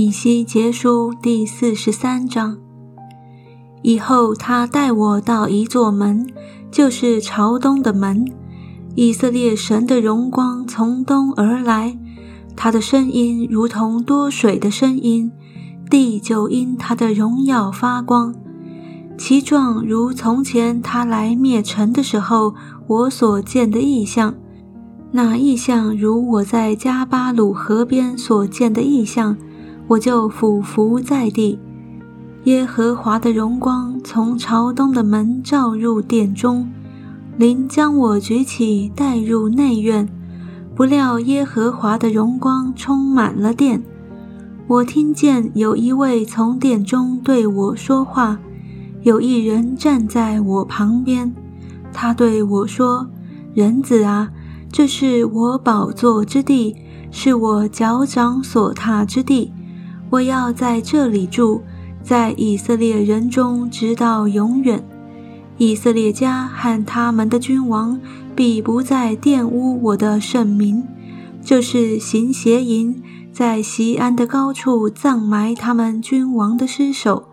以西结书第四十三章。以后，他带我到一座门，就是朝东的门。以色列神的荣光从东而来，他的声音如同多水的声音，地就因他的荣耀发光。其状如从前他来灭城的时候，我所见的异象。那异象如我在加巴鲁河边所见的异象，我就俯伏在地。耶和华的荣光从朝东的门照入殿中，灵将我举起带入内院。不料耶和华的荣光充满了殿，我听见有一位从殿中对我说话。有一人站在我旁边，他对我说：“人子啊，这是我宝座之地，是我脚掌所踏之地。我要在这里住，在以色列人中直到永远。以色列家和他们的君王必不再玷污我的圣名，这是行邪淫，在西安的高处葬埋他们君王的尸首。”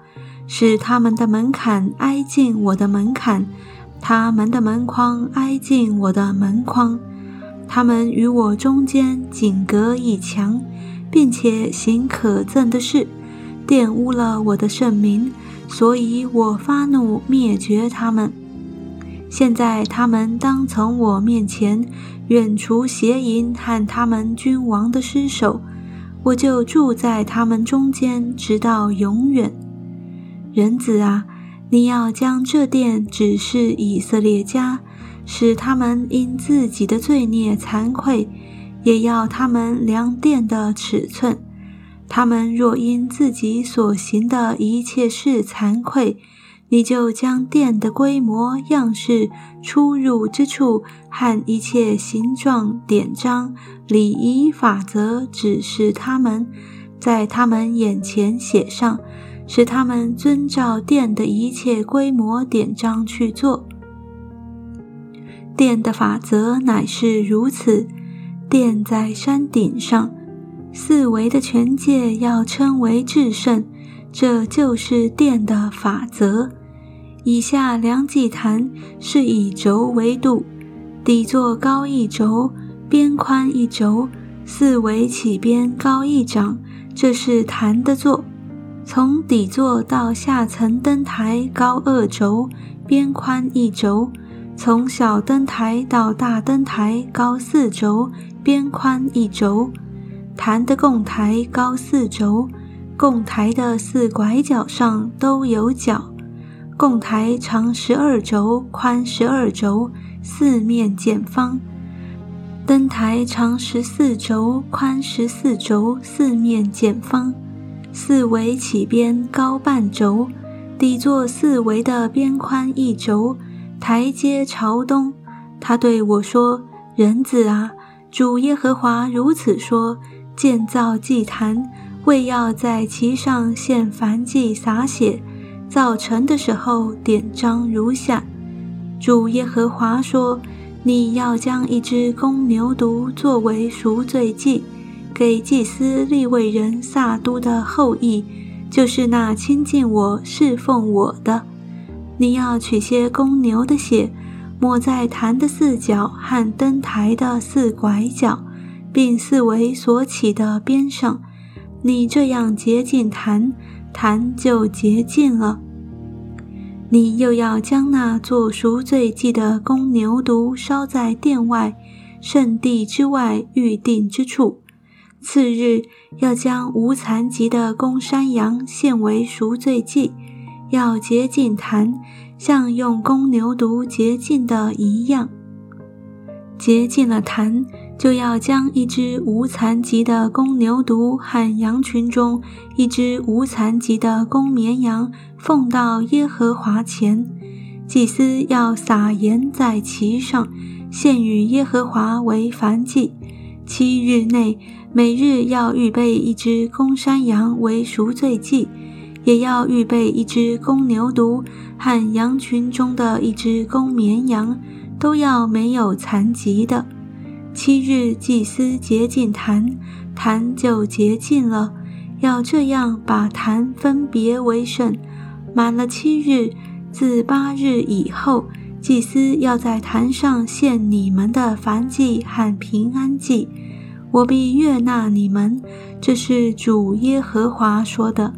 使他们的门槛挨近我的门槛，他们的门框挨近我的门框，他们与我中间仅隔一墙，并且行可憎的事，玷污了我的圣名，所以我发怒灭绝他们。现在他们当从我面前远除邪淫和他们君王的尸首，我就住在他们中间，直到永远。人子啊，你要将这殿指示以色列家，使他们因自己的罪孽惭愧；也要他们量殿的尺寸。他们若因自己所行的一切事惭愧，你就将殿的规模、样式、出入之处和一切形状、典章、礼仪法则指示他们，在他们眼前写上。使他们遵照殿的一切规模典章去做。殿的法则乃是如此：殿在山顶上，四围的全界要称为至圣，这就是殿的法则。以下量祭坛是以轴为度，底座高一轴，边宽一轴，四围起边高一掌，这是坛的座。从底座到下层灯台高二轴，边宽一轴；从小灯台到大灯台高四轴，边宽一轴。坛的供台高四轴，供台的四拐角上都有角。供台长十二轴，宽十二轴，四面见方。灯台长十四轴，宽十四轴，四面见方。四围起边高半轴，底座四围的边宽一轴，台阶朝东。他对我说：“人子啊，主耶和华如此说：建造祭坛，为要在其上献燔祭洒血。造成的时候，典章如下：主耶和华说，你要将一只公牛犊作为赎罪祭。”给祭司立位人撒都的后裔，就是那亲近我、侍奉我的。你要取些公牛的血，抹在坛的四角和灯台的四拐角，并四围所起的边上。你这样洁净坛，坛就洁净了。你又要将那做赎罪祭的公牛犊烧在殿外圣地之外预定之处。次日要将无残疾的公山羊献为赎罪祭，要洁净坛，像用公牛犊洁净的一样。洁净了坛，就要将一只无残疾的公牛犊和羊群中一只无残疾的公绵羊奉到耶和华前，祭司要撒盐在其上，献与耶和华为燔祭。七日内。每日要预备一只公山羊为赎罪祭，也要预备一只公牛犊和羊群中的一只公绵羊，都要没有残疾的。七日祭司洁净坛，坛就洁净了。要这样把坛分别为圣。满了七日，自八日以后，祭司要在坛上献你们的燔祭和平安祭，我必悦纳你们。这是主耶和华说的。